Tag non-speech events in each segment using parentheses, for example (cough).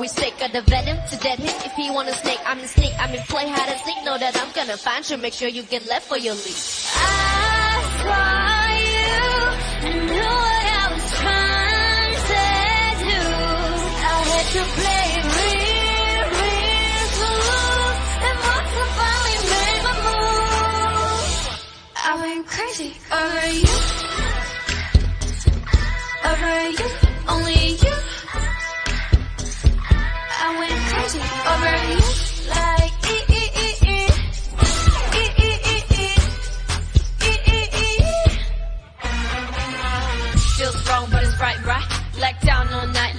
We sick of the venom to dead him. If he want a snake, I'm the snake. I'm in play hide and seek. Know that I'm gonna find you. Make sure you get left for your leash. I saw you and knew what I was trying to do. I had to play real, real cool. And once I finally made my move, I went crazy over you, over you, only you. I went crazy over you like e e e e e e e e e e e. Feels wrong, but it's right, right. Blacked down all night,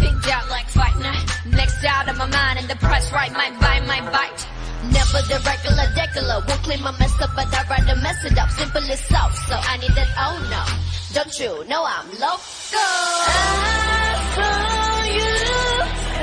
pinked out like fight night. Next out of my mind, and the price right might buy my bite. Never the regular degular. Won't clean my mess up, but I'd rather mess it up. Simple as soft, so I need that. Oh no, don't you know I'm local?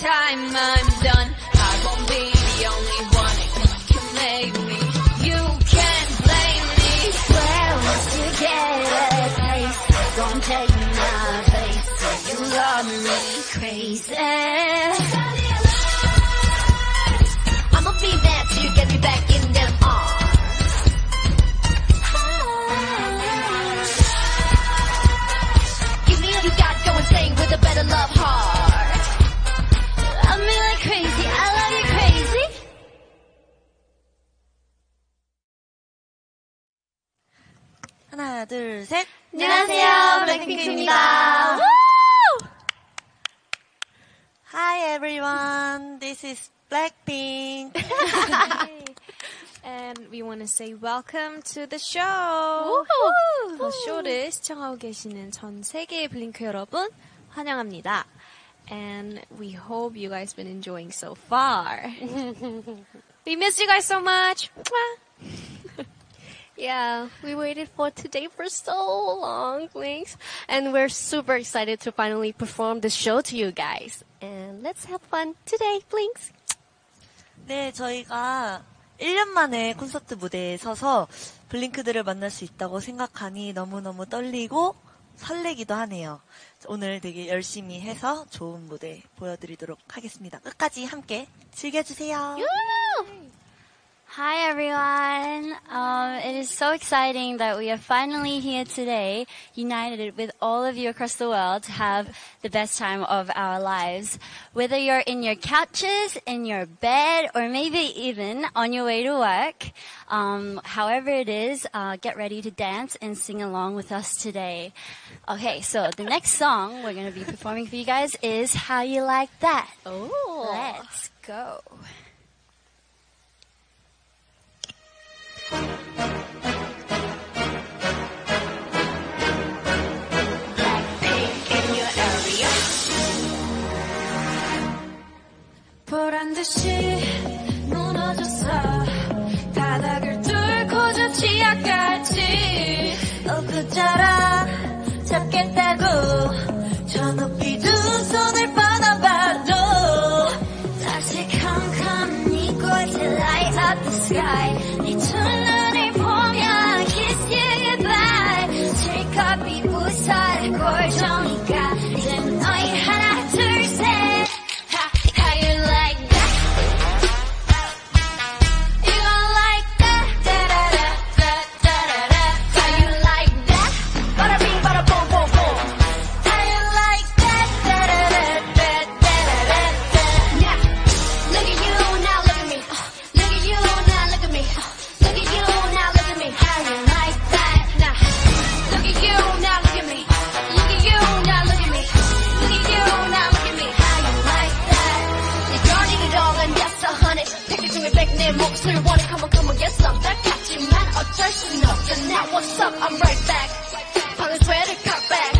time I'm done. I won't be the only one. It can make me. You can blame me. Well, once you get a taste, don't take my face. You love me crazy. 하나, 둘, 셋. 안녕하세요, 블랙핑크입니다. Hi everyone, this is Blackpink. And we want to say welcome to the show. 더 쇼를 시청하고 계시는 전 세계의 블링크 여러분 환영합니다. And we hope you guys been enjoying so far. we miss you guys so much. Yeah, we waited for today for so long, Blinks. And we're super excited to finally perform the show to you guys. And let's have fun today, Blinks. 네, 저희가 1년 만에 콘서트 무대에 서서 블링크들을 만날 수 있다고 생각하니 너무너무 떨리고 설레기도 하네요. 오늘 되게 열심히 해서 좋은 무대 보여드리도록 하겠습니다. 끝까지 함께 즐겨주세요. Hi everyone. Um, it is so exciting that we are finally here today, united with all of you across the world to have the best time of our lives. Whether you're in your couches, in your bed, or maybe even on your way to work, um, however it is, uh, get ready to dance and sing along with us today. Okay, so the next song we're going to be performing for you guys is How You Like That. Oh. Let's go. 보란 듯이 무너졌어 바닥을 뚫고 저 지하까지. 엊그처럼 잡겠다고 저 높이 두 손을 up, I'm right back. Promise swear to cut back.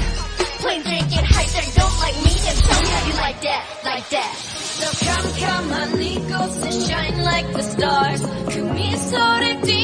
Plain drinking, hijack, don't like me, and tell me how you like that, like that. So come, come, honey, go to shine like the stars. Kumi, so deep.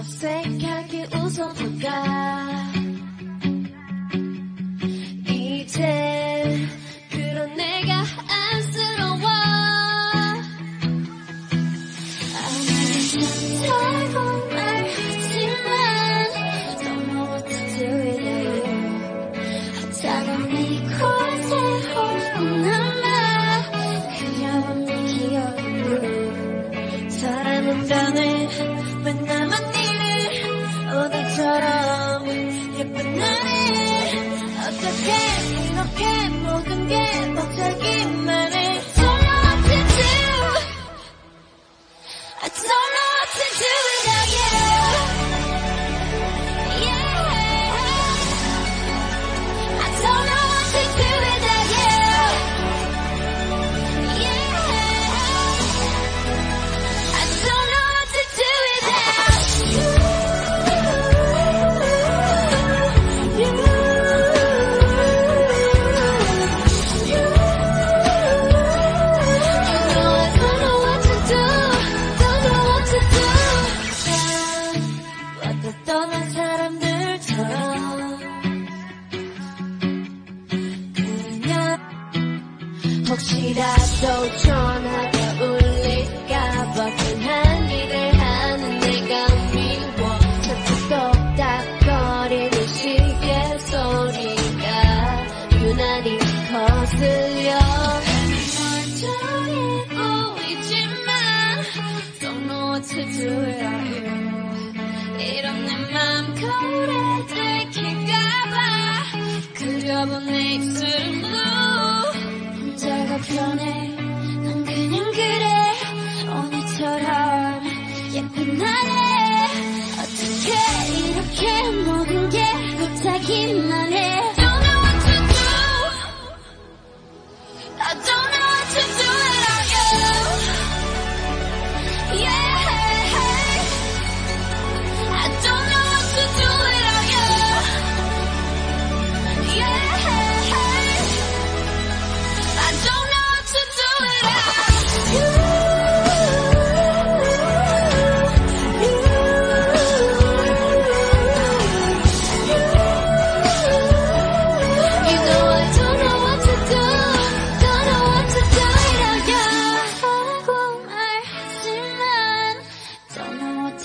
어색하게 웃어볼까?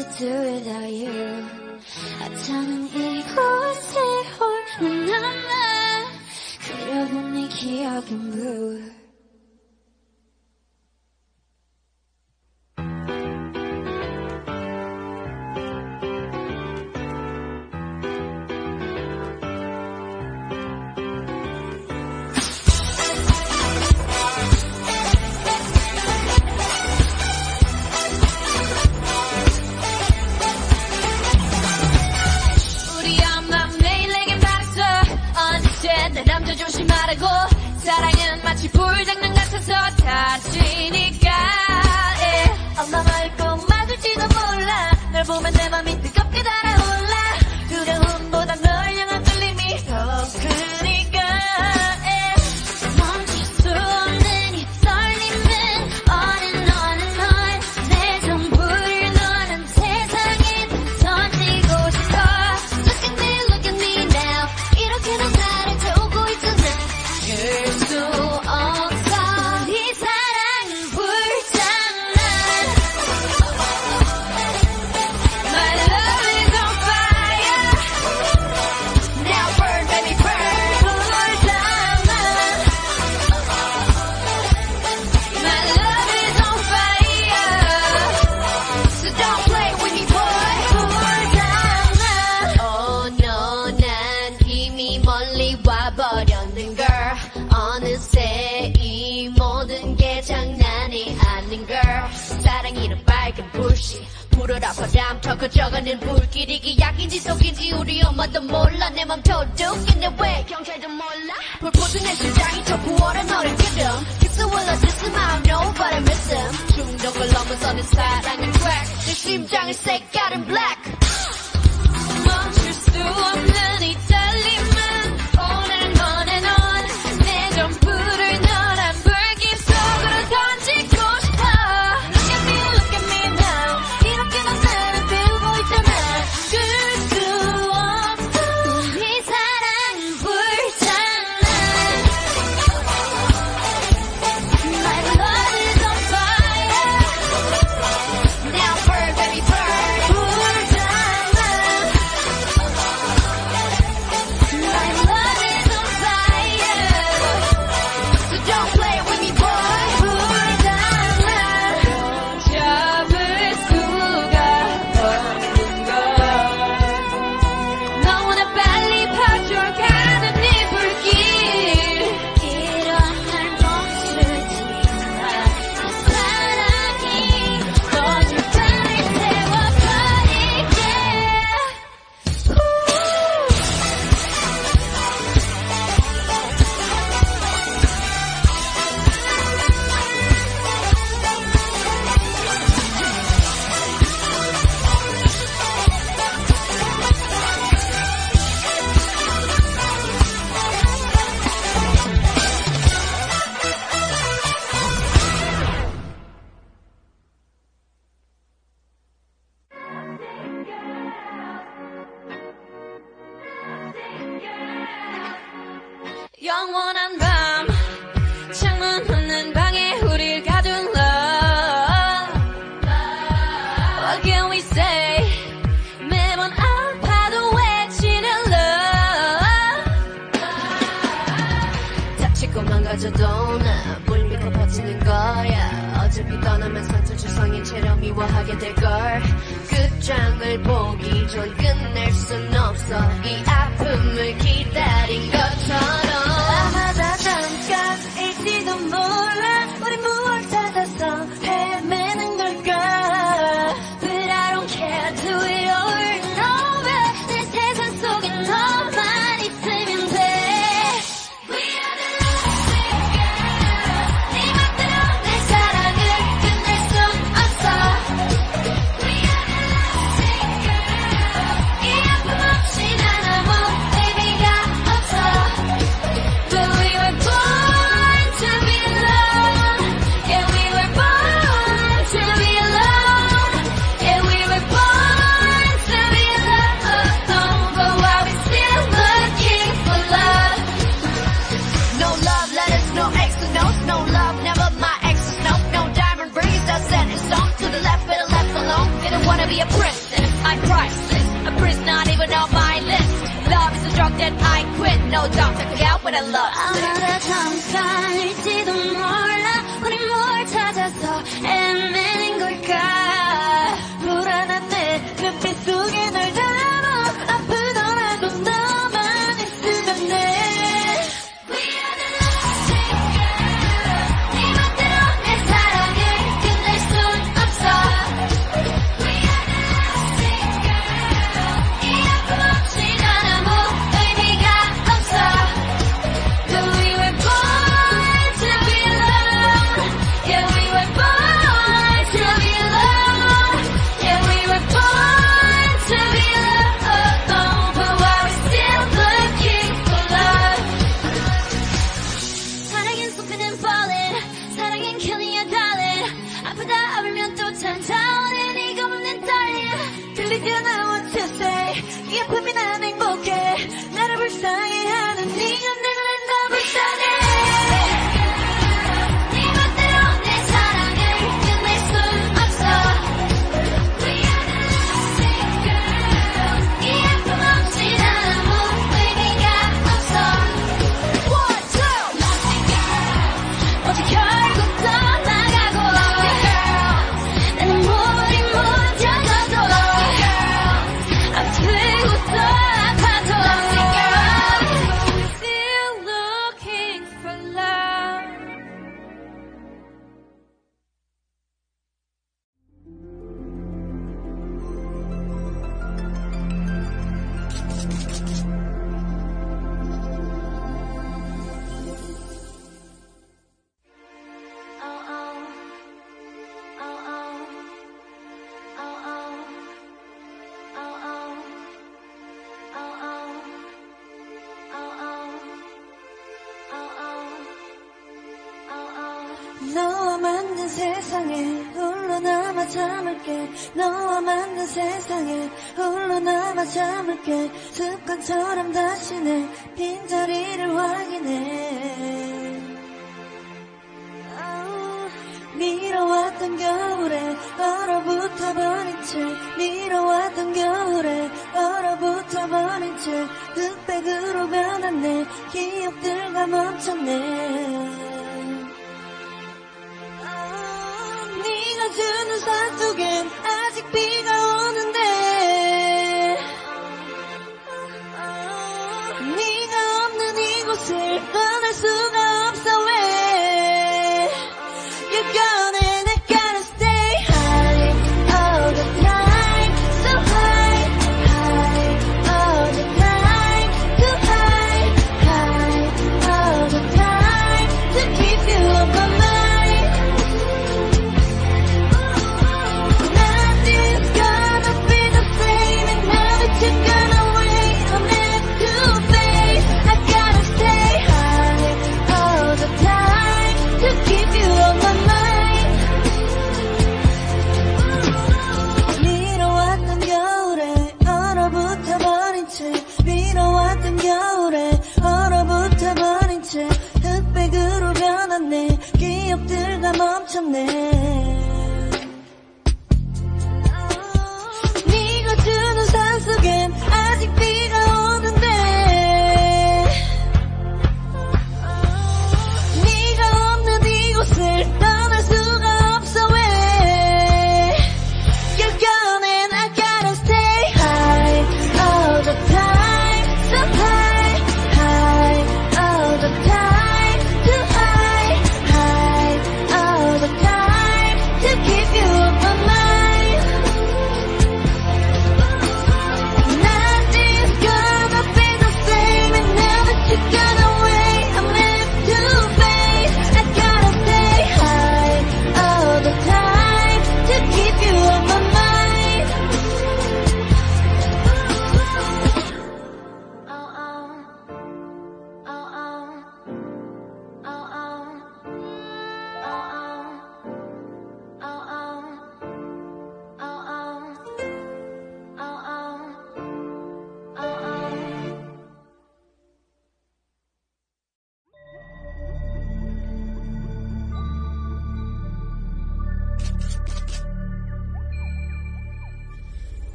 To do without you 아차는 이곳의 홀만 남아. 그려본 네 기억은 blue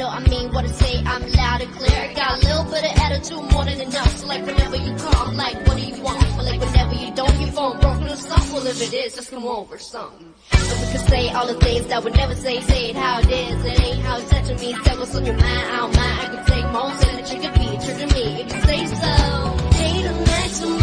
know I mean what I say, I'm loud and clear. Got a little bit of attitude, more than enough. So like whenever you call, I'm like, what do you want? But like whenever you don't, your phone broken or something. Well if it is, just come over something. So we can say all the things that we never say, say it how it is. It ain't how it's touching me. Say what's on your mind, I don't mind. I can take most and that you could be true to me if you say so. Hey, the next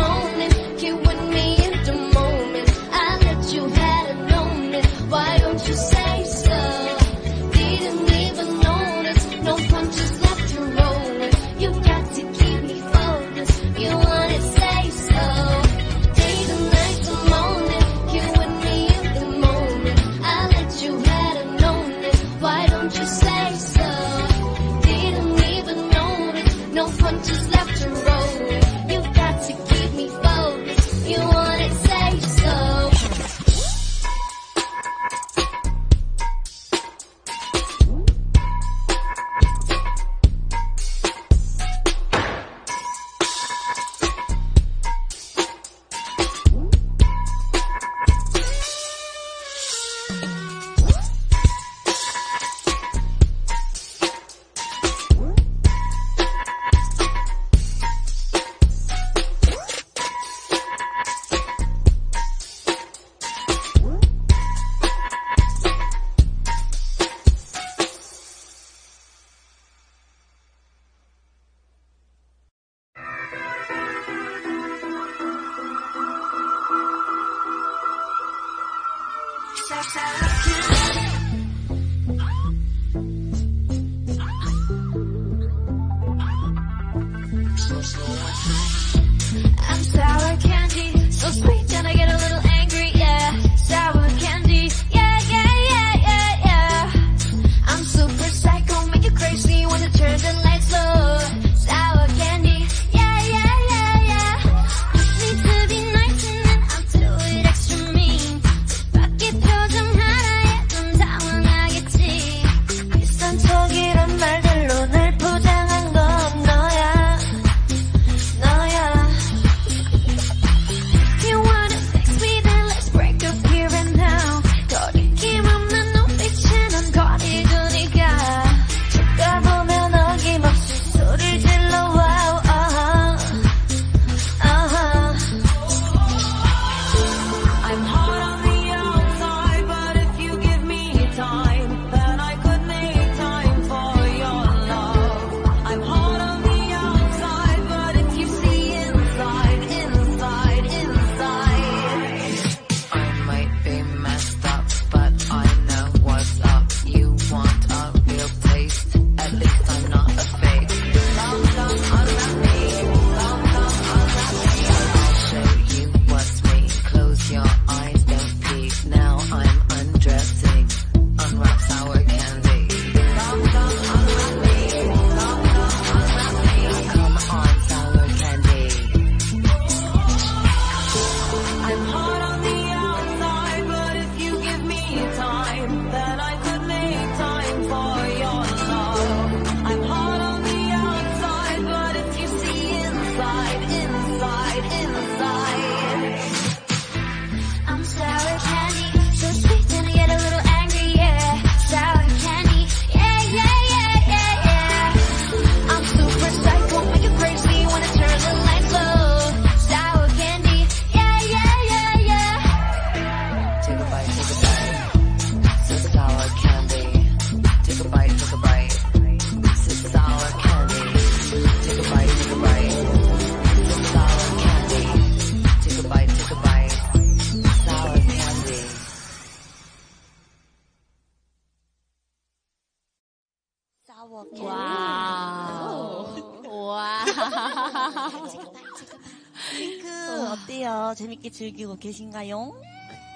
재밌게 즐기고 계신가요?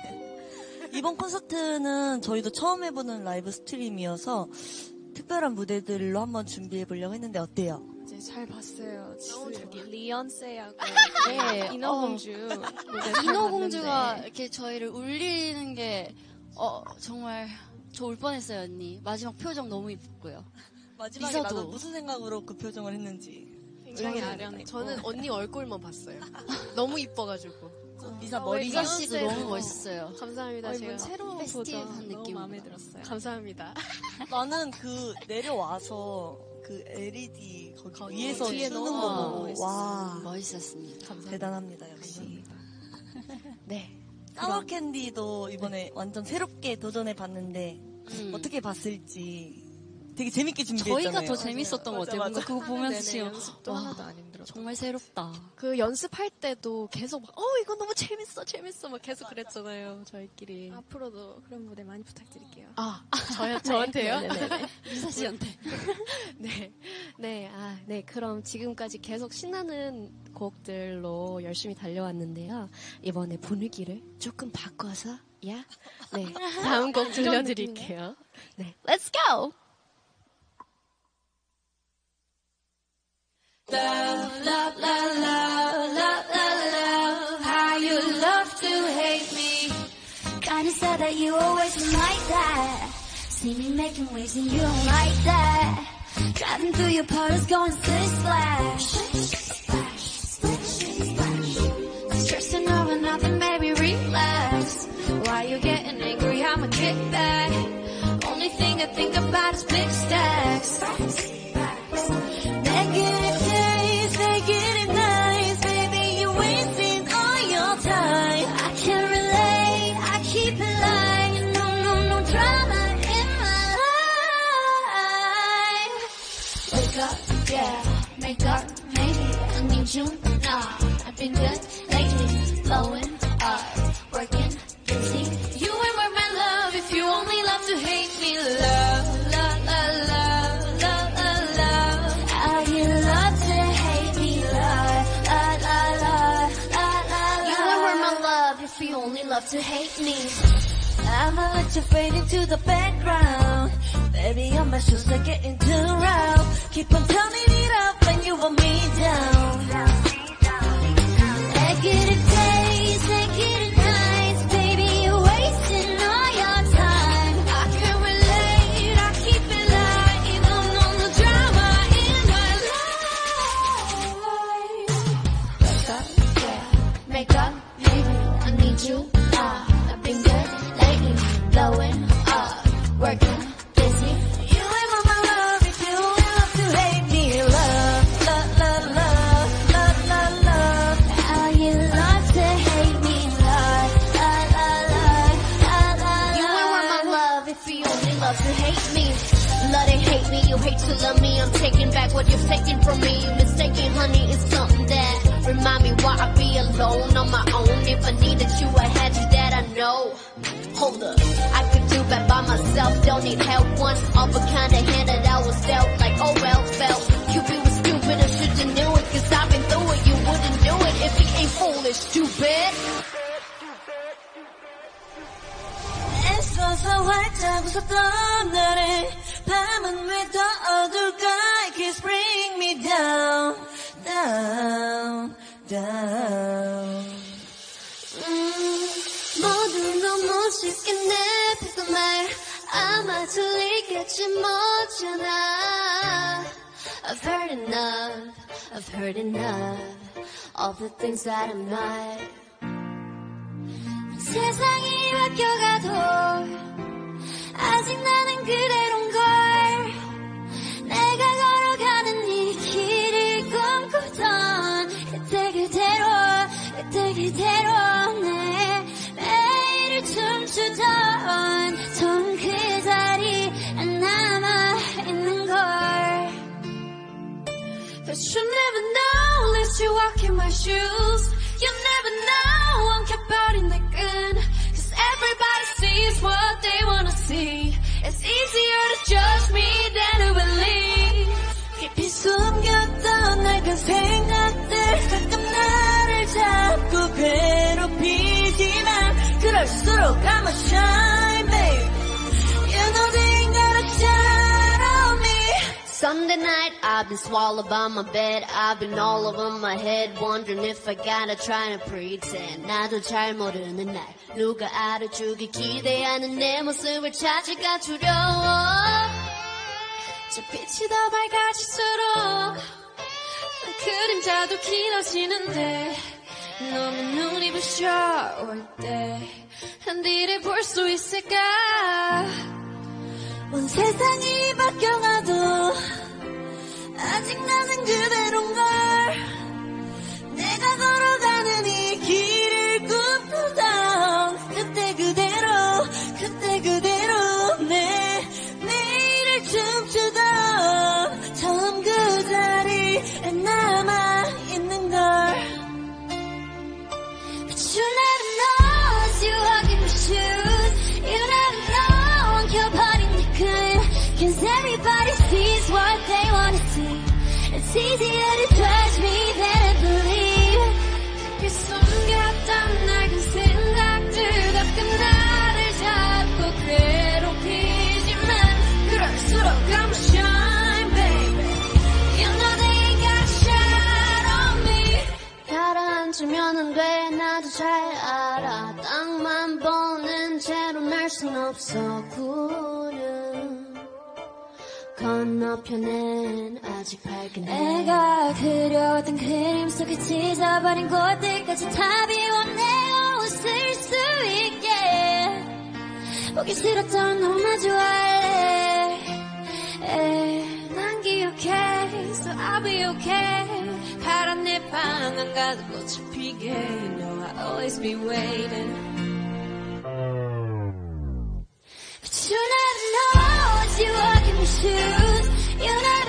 (laughs) 이번 콘서트는 저희도 처음 해보는 live stream이어서 특별한 무대들로 한번 준비해 보려고 했는데 어때요? 이제 잘 봤어요. 지금 여기 리언세하고 (laughs) 네, 인어공주 무대 잘 (laughs) 인어공주가. 이렇게 저희를 울리는 게, 어, 정말, 저 울 뻔했어요, 언니. 마지막 표정 너무 이쁘고요. 마지막에 리사도. 나도 무슨 생각으로 그 표정을 했는지 굉장히 아련했고 저는 언니 얼굴만 봤어요. 너무 이뻐가지고. 리사 어, 머리가 리사 씨도. 너무 멋있어요. 감사합니다. 어, 제가 새로운 너무 느낌으로. 마음에 들었어요. 감사합니다. (laughs) 나는 그 내려와서 그 LED 거기 거기 위에서 뒤에 쓰는 너무 거 보고 멋있었어요. 와 멋있었습니다. 대단합니다 역시 (laughs) 네. 사워 캔디도 이번에 완전 새롭게 도전해 봤는데 음. 어떻게 봤을지 되게 재밌게 준비했잖아요. 저희가 더 재밌었던 것 맞아, 같아요. 뭔가 맞아. 그거 보면서 지금 연습도 와, 하나도 안힘 들었고. 정말 새롭다. 그 연습할 때도 계속 막, 어, 이거 너무 재밌어, 재밌어. 막 계속 그랬잖아요, 저희끼리. 앞으로도 그런 무대 많이 부탁드릴게요. 아, 저요, (laughs) 저한테요? (laughs) 네네네. 리사 씨한테. (laughs) 네. 네, 아, 네. 그럼 지금까지 계속 신나는 곡들로 열심히 달려왔는데요. 이번에 분위기를 조금 바꿔서, 야? 네. 다음 곡 들려드릴게요. 네. Let's go! How you love to hate me. Kinda sad that you always like that. See me making waves and you don't like that. Driving through your puddles going splish splash. Splash, splash, splash. Stressing over nothing, baby, relax. Why you getting angry? I'ma kick back. Only thing I think about is big stacks. Negative been just lately blowing up, working, busy. You ain't worth my love if you only love to hate me. Love, love, love, love, love, love, love. I you love to hate me. Love, la, la, la, la, la. You ain't worth my love if you only love to hate me. I'ma let you fade into the background. Baby, all my shoes are getting too round. Keep on turning it up when you want me down. down get it. what you've taken from me. Mistaken, honey, is something that remind me why I be alone on my own. If I needed you, I had you that I know. Hold up, I could do that by myself. Don't need help. One of a kind of hand that I was dealt. Like oh well, felt. Cupid was stupid, I should've knew it. Cause I've been through it. You wouldn't do it if he ain't foolish, stupid. 애써서 활짝 웃었던 날에 밤은 왜 더 어둘까 Kiss bring me down down down 음, 모두 너무 쉽게 내뱉던 말 아마 들리겠지 뭐잖아 I've heard enough, I've heard enough of the things that I'm not 세상이 바뀌어가도 아직 나는 그대로 Cause you never know unless you walk in my shoes You never know 엉켜버린 내 끈 Cause everybody sees what they wanna see It's easier to judge me than to believe 깊이 숨겼던 낡은 생각들 가끔 나를 잡고 괴롭히지만 그럴수록 I'm a shine Sunday night, I've been swallowed by my bed. I've been all over my head, wondering if I gotta try to pretend. 나도 잘 모르는 날, 누가 알아주길 기대하는 내 모습을 찾기가 두려워. 저 빛이 더 밝아질수록 그림자도 길어지는데 너무 눈이 부셔올 때 한디를 볼 수 있을까? 온 세상이 바뀌어가도 아직 나는 그대로인걸. 내가 걸어가는 이 길을 꿈꾸던 그때 그대로 그때 그대로 내 내일을 춤추던 처음 그 자리에 남아있는걸. But 그잘 알아 땅만 보는 채로 날순 없어 구름 건너편엔 아직 밝은 내가 그려왔던 그림 속에 찢어버린 곳들까지 다 비워내어 웃을 수 있게 보기 싫었던 너나 좋아해 에, 난 기억해 So I'll be okay 파란 내 방안 가도 꽃을 피게 You know I'll always be waiting But you never know as you my shoes You know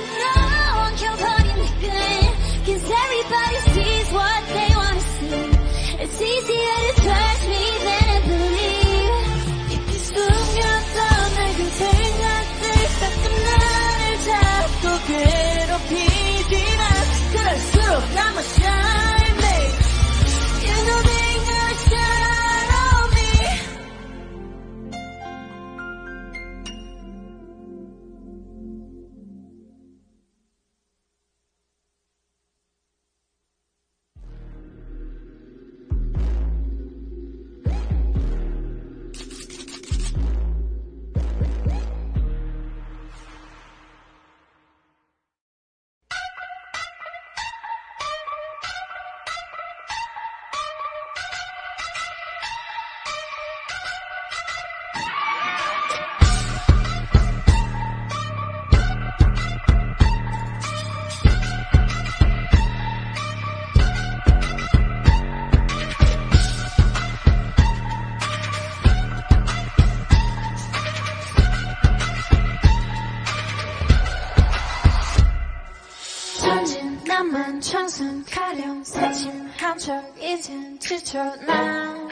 이젠 지쳐나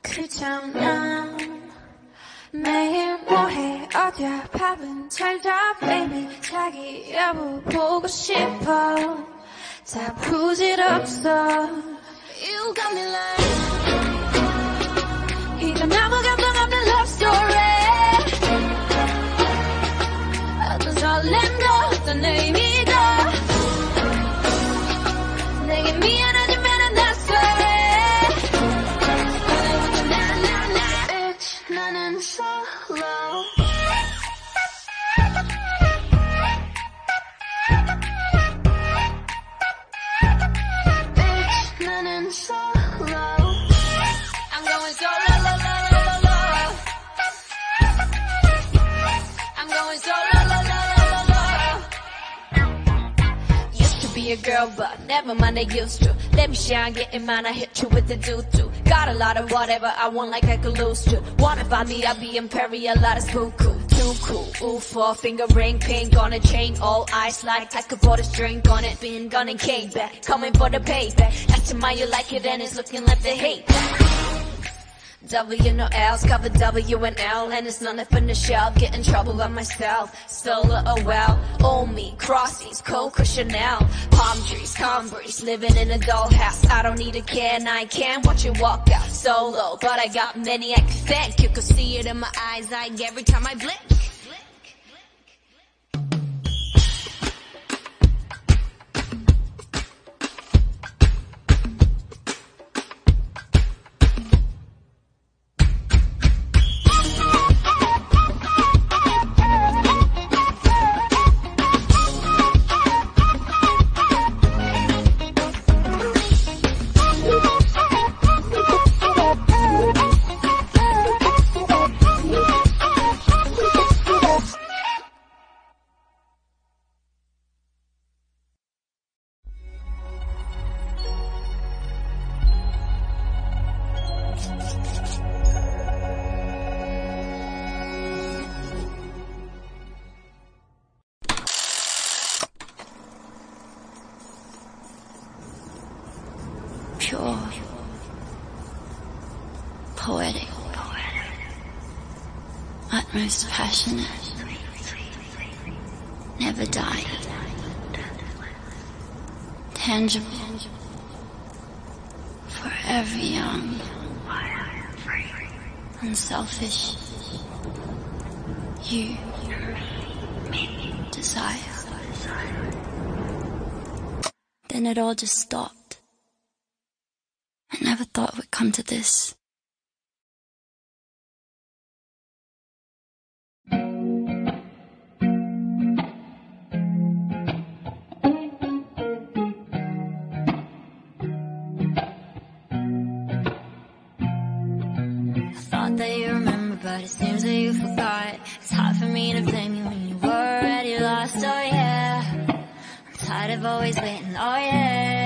그저나 매일 뭐해 어디야 밥은 잘자 baby 자기 여보 보고 싶어 다 부질없어 You got me like 이건 아무 감동 없는 love story 어떤 설렘도 어떤 의미 be a girl, but never mind, I used to. Let me shine, get in mine, I hit you with the doo-doo. Got a lot of whatever I want, like I could lose to. Wanna find me, I'll be imperial, a lot of spookoo. Too cool, ooh, four finger ring, pink on a chain, all ice like I could put a drink on it. Been gone and came back, coming for the payback. Ask your mind, you like it, and it's looking like the hate. W no L's, cover W and L, and it's none in the shell. Get in trouble by myself. Solar, oh well. Old me, crossies, Coco Chanel. Palm trees, breeze, living in a dollhouse. I don't need a can, I can watch you walk out solo. But I got many I can thank. You can see it in my eyes, like every time I blink. Utmost passionate, never die, tangible, forever young, unselfish, you, desire. Then it all just stopped. I never thought would come to this. It seems that you forgot. It's hard for me to blame you when you were already lost. Oh yeah, I'm tired of always waiting. Oh yeah, yeah.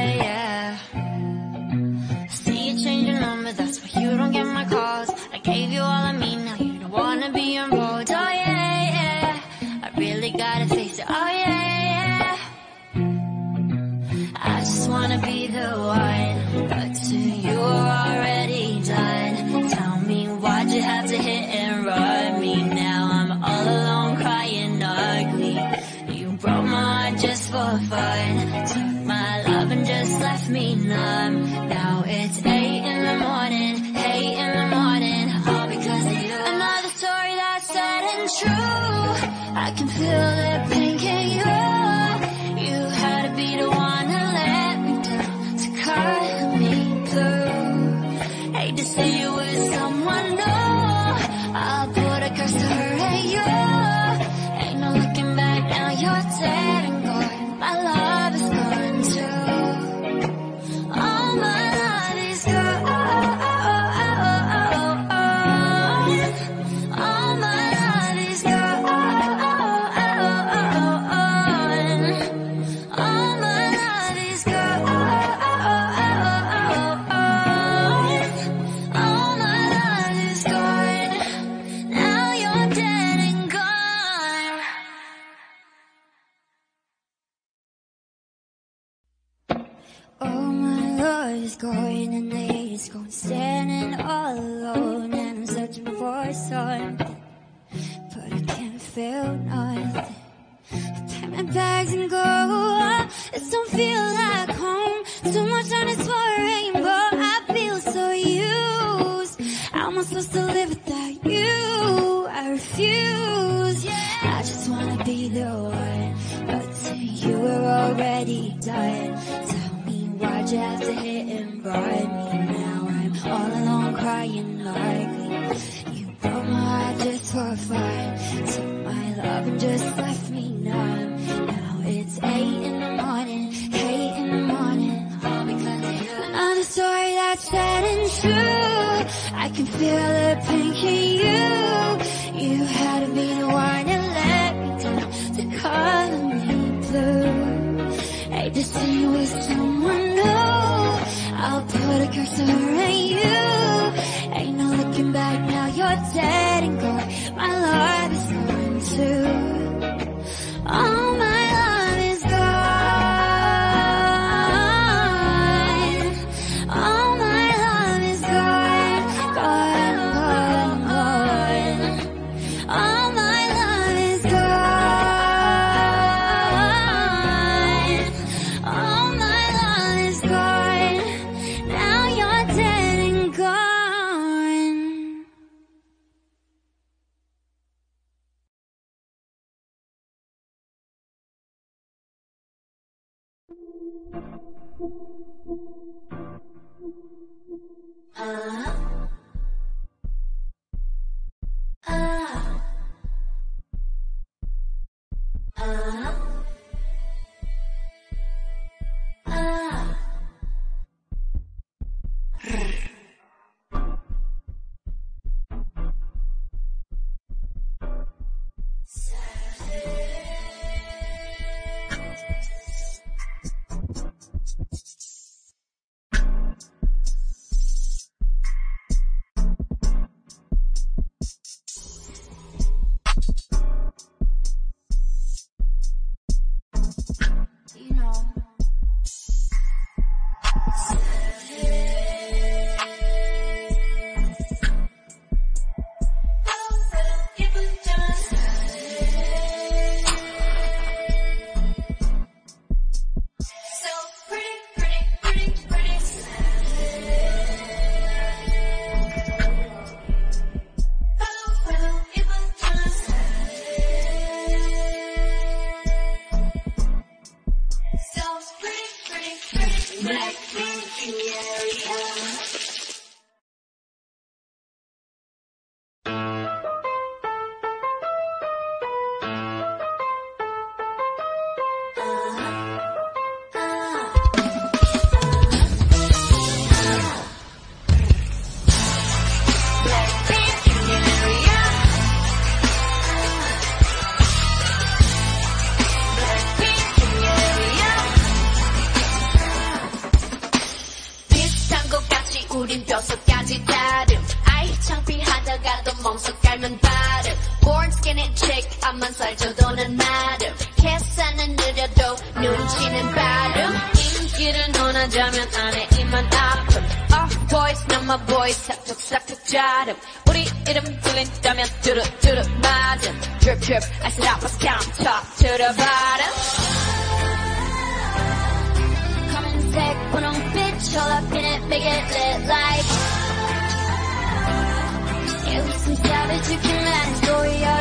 make it lit like. You're some savage, you can manage, boy,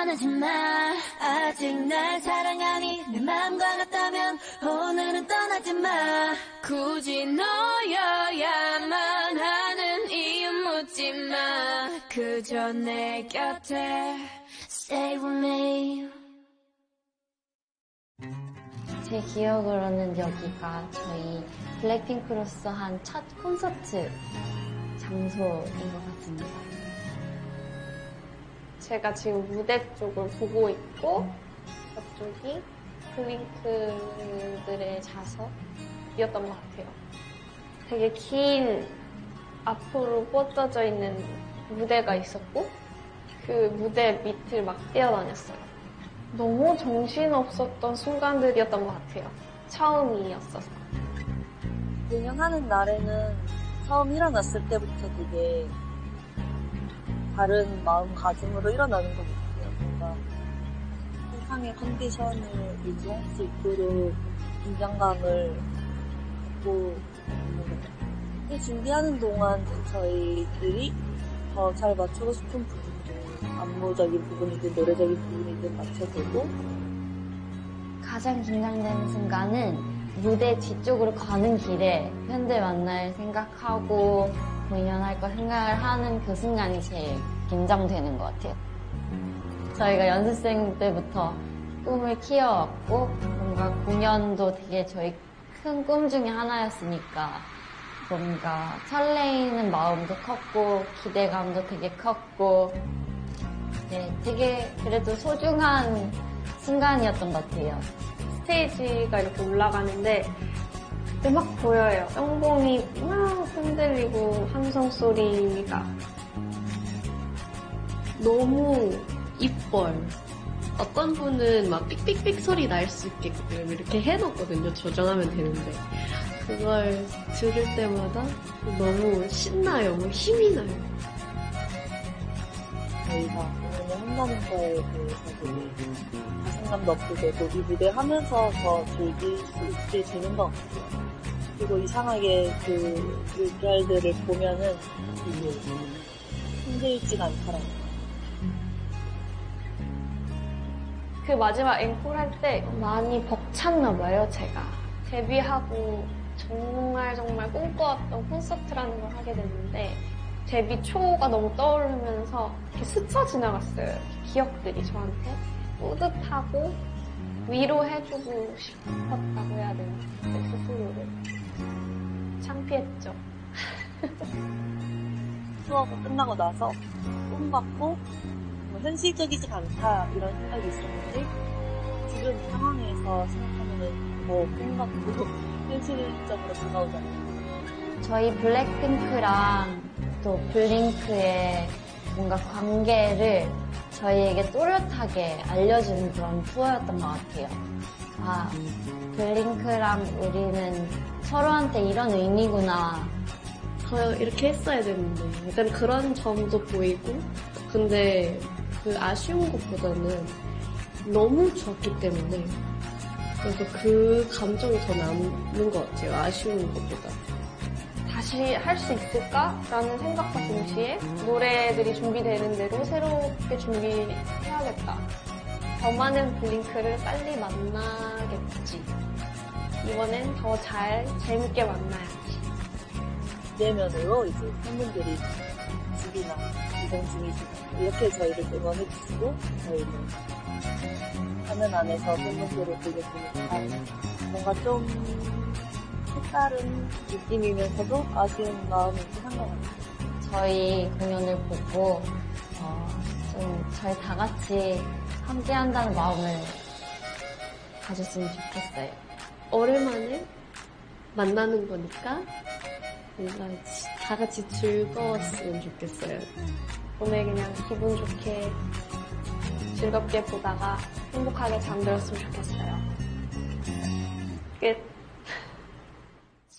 떠나지 마 아직 날 사랑하니 내 맘과 같다면 오늘은 떠나지 마. 굳이 너여야만 하는 이유 묻지 마. 그저 내 곁에 Stay with me. 제 기억으로는 여기가 저희 블랙핑크로서 한 첫 콘서트 장소인 것 같습니다. 제가 지금 무대 쪽을 보고 있고 저쪽이 블링크들의 좌석이었던 것 같아요. 되게 긴 앞으로 뻗어져 있는 무대가 있었고 그 무대 밑을 막 뛰어다녔어요. 너무 정신없었던 순간들이었던 것 같아요. 처음이었어서. 공연하는 날에는 처음 일어났을 때부터 되게 다른 마음가짐으로 일어나는 것 같아요. 뭔가 세상의 컨디션을 유지할 수 있도록 긴장감을 갖고 있는 것 같아요. 이 준비하는 동안 저희들이 더 잘 맞추고 싶은 부분들, 안무적인 부분이든 노래적인 부분이든 맞춰보고 가장 긴장되는 순간은 무대 뒤쪽으로 가는 길에 팬들 만날 생각하고 공연할 거 생각을 하는 그 순간이 제일 긴장되는 것 같아요. 저희가 연습생 때부터 꿈을 키워왔고 뭔가 공연도 되게 저희 큰 꿈 중에 하나였으니까 뭔가 설레이는 마음도 컸고 기대감도 되게 컸고 네, 되게 그래도 소중한 순간이었던 것 같아요. 스테이지가 이렇게 올라가는데 그때 막 보여요. 뿅봉이 막 흔들리고 함성 소리가 너무 이뻐요. 어떤 분은 막 삑삑삑 소리 날 수 있게끔 이렇게 해놓거든요. 조정하면 되는데. 그걸 들을 때마다 너무 신나요. 뭐 힘이 나요. 저희가 공연을 한다는 거에 대해서 되 게 자신감도 얻게 되고 이 무대 하면서 더 즐길 수 있게 되는 것 같아요. 그리고 이상하게 그 물결들을 보면은 되게 힘들지가 않더라고요. 그 마지막 앵콜 할 때 많이 벅찼나 봐요, 제가. 데뷔하고 정말 정말 꿈꿔왔던 콘서트라는 걸 하게 됐는데 데뷔 초가 너무 떠오르면서 이렇게 스쳐 지나갔어요. 기억들이 저한테 뿌듯하고 위로해주고 싶었다고 해야 되나? 제 스스로를. 창피했죠. (laughs) 투어가 끝나고 나서 꿈 같고 뭐 현실적이지 않다 이런 생각이 있었는데 지금 상황에서 생각하면은 뭐 꿈 같고 (laughs) 현실적으로 다가오잖아요. 저희 블랙핑크랑 또 블링크의 뭔가 관계를 저희에게 또렷하게 알려주는 그런 투어였던 것 같아요. 아, 블링크랑 우리는 서로한테 이런 의미구나. 더 이렇게 했어야 되는데. 약간 그런 점도 보이고. 근데 그 아쉬운 것보다는 너무 좋았기 때문에. 그래서 그 감정이 더 남는 것 같아요. 아쉬운 것보다. 다시 할 수 있을까라는 생각과 동시에 노래들이 준비되는 대로 새롭게 준비해야겠다. 더 많은 블링크를 빨리 만나겠지. 이번엔 더 잘 재밌게 만나야지. 내면으로 이제 팬분들이 집이나 이동 중이시고 이렇게 저희를 응원해 주시고 저희를 화면 안에서 팬분들을 되니까 뭔가 좀 색다른 느낌이면서도 아쉬운 마음이긴 한 것 같아요. 저희 공연을 보고 어, 좀 저희 다 같이 함께 한다는 마음을 가졌으면 좋겠어요. 오랜만에 만나는 거니까 뭔가 지- 다 같이 즐거웠으면 좋겠어요. 오늘 그냥 기분 좋게 즐겁게 보다가 행복하게 잠들었으면 좋겠어요. 끝.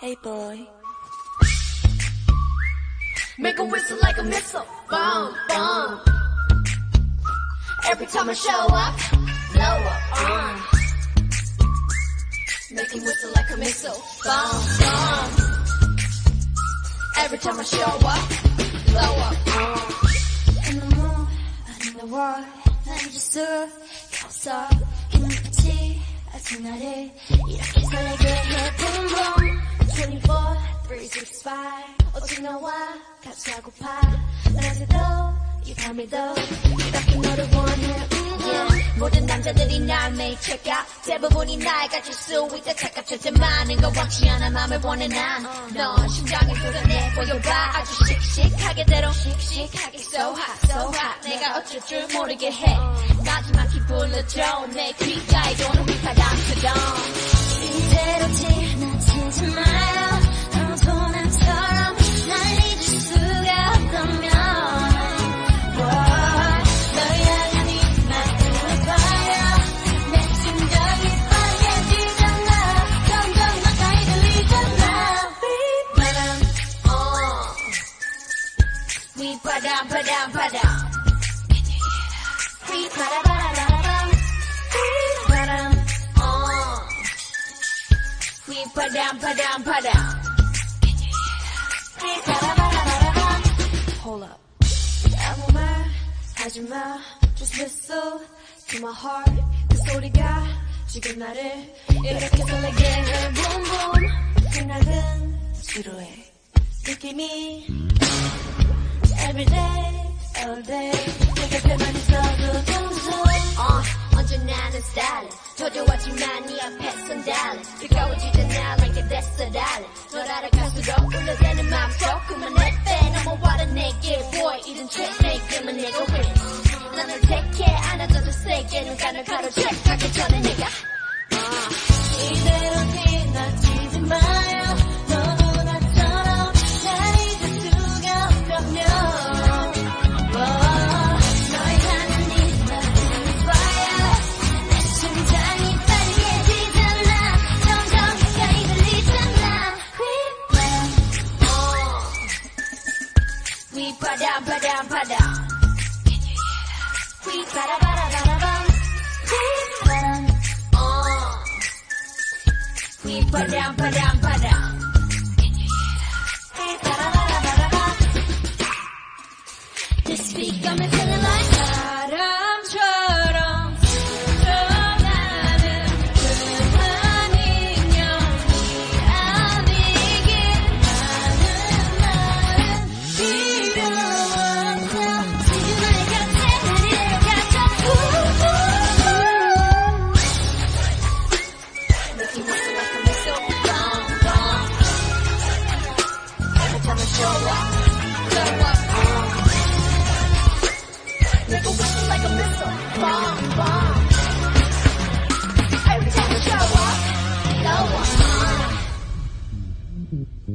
Hey boy. Make a whistle like a missile. Boom, boom. Every time I show up, blow up. Uh. Make a whistle like a missile. Boom, boom. Every time I show up, blow up. Uh. In the moon, in the world 난 just 서 있는 빛이 아직 나를 이렇게 설레게 해 Boom boom 24, 365 오직 너와. 같이 하고파. 낮에도 이 밤에도 이렇게 너를 원해 음, Yeah. 모든 남자들이 날 매일 check out. 대부분이 날 가질 수 있다 착각하지 많은 거 원치 않아. 맘을 원해 난넌 심장을 뚫어내 보여봐. 아주 씩씩하게 대로 씩씩하게 so hot so hot. 내가 어쩔 줄 모르게 해. 마지막히 불러줘. 내 귓가에 도는 휘파람처럼 이대로 지나 치지 마 휘바람 바람 바람 휘바라바라바람 Hold up. 아무 말 하지 마. Just listen to my heart. 그 소리가 지금 나를 이렇게 설레게 해. Boom boom. 생각은 지루해. 느낌이 every day, all day. 내 곁에만 있어도 정수. 어 언제 나는 스타일은 도도하지만 네 앞에선 달라. 뜨거워지잖아 like a desert 널 알아갈수록 울려대는 맘속 그만 내빼. 넘어와라 내게 boy. 이런 트릭 내게만 내가 win. 난 널 택해 안아줘 더 세게 누가 널 가로채 가기 전에 내가 이대로 지나치지 마요 down, put down. Can you hear that? We bada bada bada bum. Oh. We put down, put down, put down. Can you hear that? Hey, bada bada bada bum. This week I'm a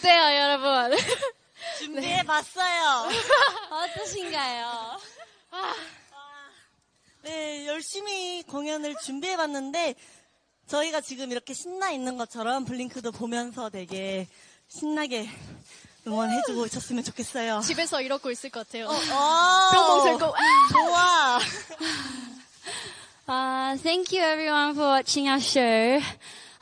어때요, 여러분? (laughs) 준비해봤어요. 어떠신가요? 네, 열심히 공연을 준비해봤는데, 저희가 지금 이렇게 신나 있는 것처럼 블링크도 보면서 되게 신나게 응원해주고 있었으면 좋겠어요. 집에서 이러고 있을 것 같아요. 어, 뿅 들고 좋아. Uh, thank you everyone for watching our show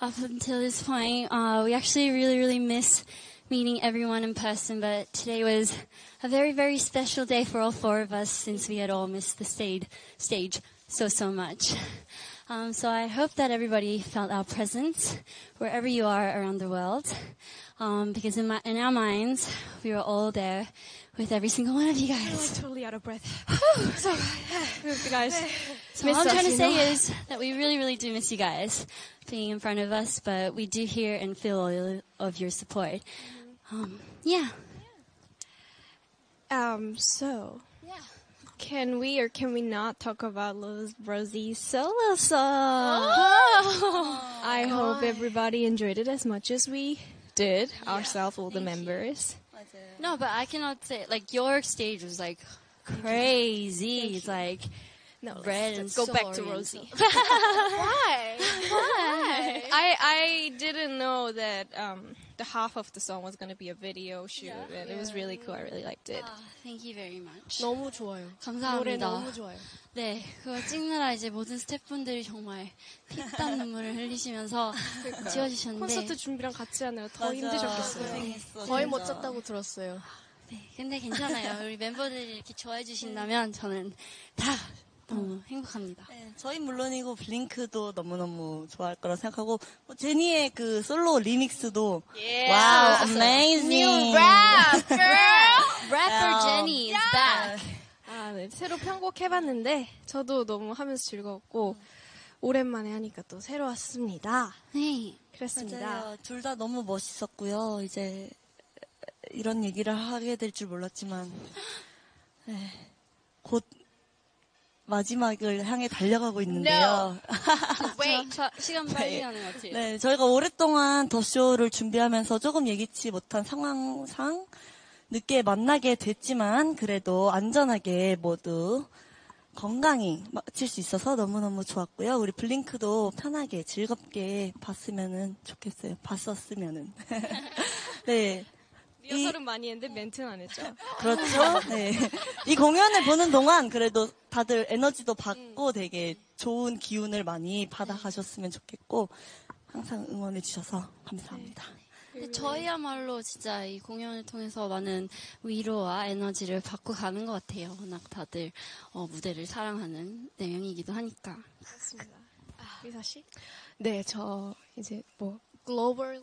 up until this point. Uh, we actually really, really miss meeting everyone in person, but today was a very, very special day for all four of us since we had all missed the stage, stage so, so much. Um, so I hope that everybody felt our presence wherever you are around the world. Um, because in, my, in our minds, we were all there with every single one of you guys. I'm totally out of breath. (laughs) so, you guys. (laughs) So all I'm trying to say is that we really, really do miss you guys being in front of us, but we do hear and feel all of your support. Um, yeah. Um, so. Can we or can we not talk about Lil Rosie's solo song? I hope everybody enjoyed it as much as we did, ourselves, all the members. No, but I cannot say like your stage was like crazy. It's like No, let's, red and let's go back to soaring. Rosie. (laughs) (laughs) Why? Why? I I didn't know that um, the half of the song was going to be a video shoot, and it was really cool. I really liked it. Ah, thank you very much. 너무 좋아요. 노래 감사합니다. 너무 좋아요. 네, 그거 찍느라 이제 모든 스태프분들이 정말 피땀 (laughs) 눈물을 흘리시면서 지워주셨는데 콘서트 준비랑 같이 하느라 더 맞아. 힘드셨겠어요. 고생했어, 거의 못 진짜. 잤다고 들었어요. 네, 근데 괜찮아요. 우리 멤버들이 이렇게 좋아해 주신다면 저는 다 너무 행복합니다. 네, 저희 물론이고 블링크도 너무너무 좋아할 거라 생각하고 뭐 제니의 그 솔로 remix도 wow amazing New rap, girl! (laughs) Rapper Jenny is back. 아, 아, 네. 새로 편곡해봤는데 저도 너무 하면서 즐거웠고 오랜만에 하니까 또 새로웠습니다. 네. 그렇습니다. 둘 다 너무 멋있었고요. 이제 이런 얘기를 하게 될 줄 몰랐지만 네, 곧 마지막을 향해 달려가고 있는데요. 자, (laughs) 시간 빨리 네. 가는 것 같아요. 네, 저희가 오랫동안 더 쇼를 준비하면서 조금 예기치 못한 상황상 늦게 만나게 됐지만 그래도 안전하게 모두 건강히 마칠 수 있어서 너무너무 좋았고요. 우리 블링크도 편하게 즐겁게 봤으면은 좋겠어요. 봤었으면은. (laughs) 네. 리허설은 많이 했는데 멘트는 안 했죠. (laughs) 그렇죠. (laughs) 네. 이 공연을 보는 동안 그래도 다들 에너지도 받고 되게 좋은 기운을 많이 받아가셨으면 좋겠고 항상 응원해 주셔서 감사합니다. 근데 저희야말로 진짜 이 공연을 통해서 많은 위로와 에너지를 받고 가는 것 같아요. 워낙 다들 어, 무대를 사랑하는 네 명이기도 하니까. 리사 씨? 네, 저 이제 뭐 글로벌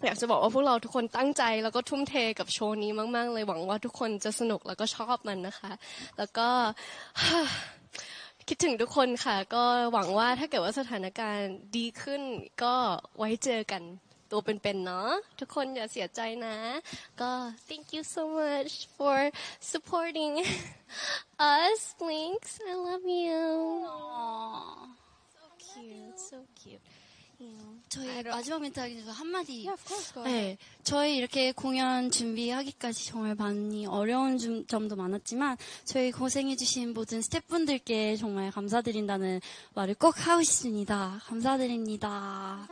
อิ่มอยากจะบอกว่าพวกเราทุกคนตั้งใจแล้วก็ทุ่มเทกับโชว์นี้มาก ๆ เลยหวังว่าทุกคนจะสนุกแล้วก็ชอบมันนะคะ แล้วก็คิดถึงทุกคนค่ะ ก็หวังว่าถ้าเกิดว่าสถานการณ์ดีขึ้น ก็ไว้เจอกันตัวเป็นๆเนาะทุกคนอย่าเสียใจนะ ก็ thank you so much for supporting us Blinks I love you so cute so cute 저희 마지막 멘트 하기 전에 한마디. of course, go ahead. 네, 저희 이렇게 공연 준비하기까지 정말 많이 어려운 좀- 점도 많았지만 저희 고생해주신 모든 스태프분들께 정말 감사드린다는 말을 꼭 하고 싶습니다. 감사드립니다.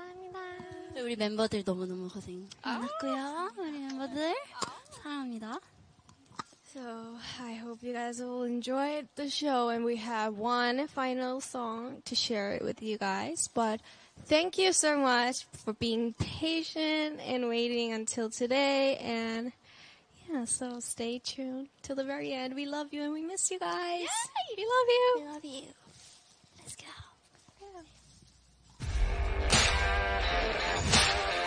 네, 우리 멤버들 너무너무 고생 많았고요. 우리 멤버들 사랑합니다. So I hope you guys will enjoy the show and we have one final song to share it with you guys. But thank you so much for being patient and waiting until today and yeah, so stay tuned till the very end. We love you and we miss you guys. We love you. We love you. Let's go. Thank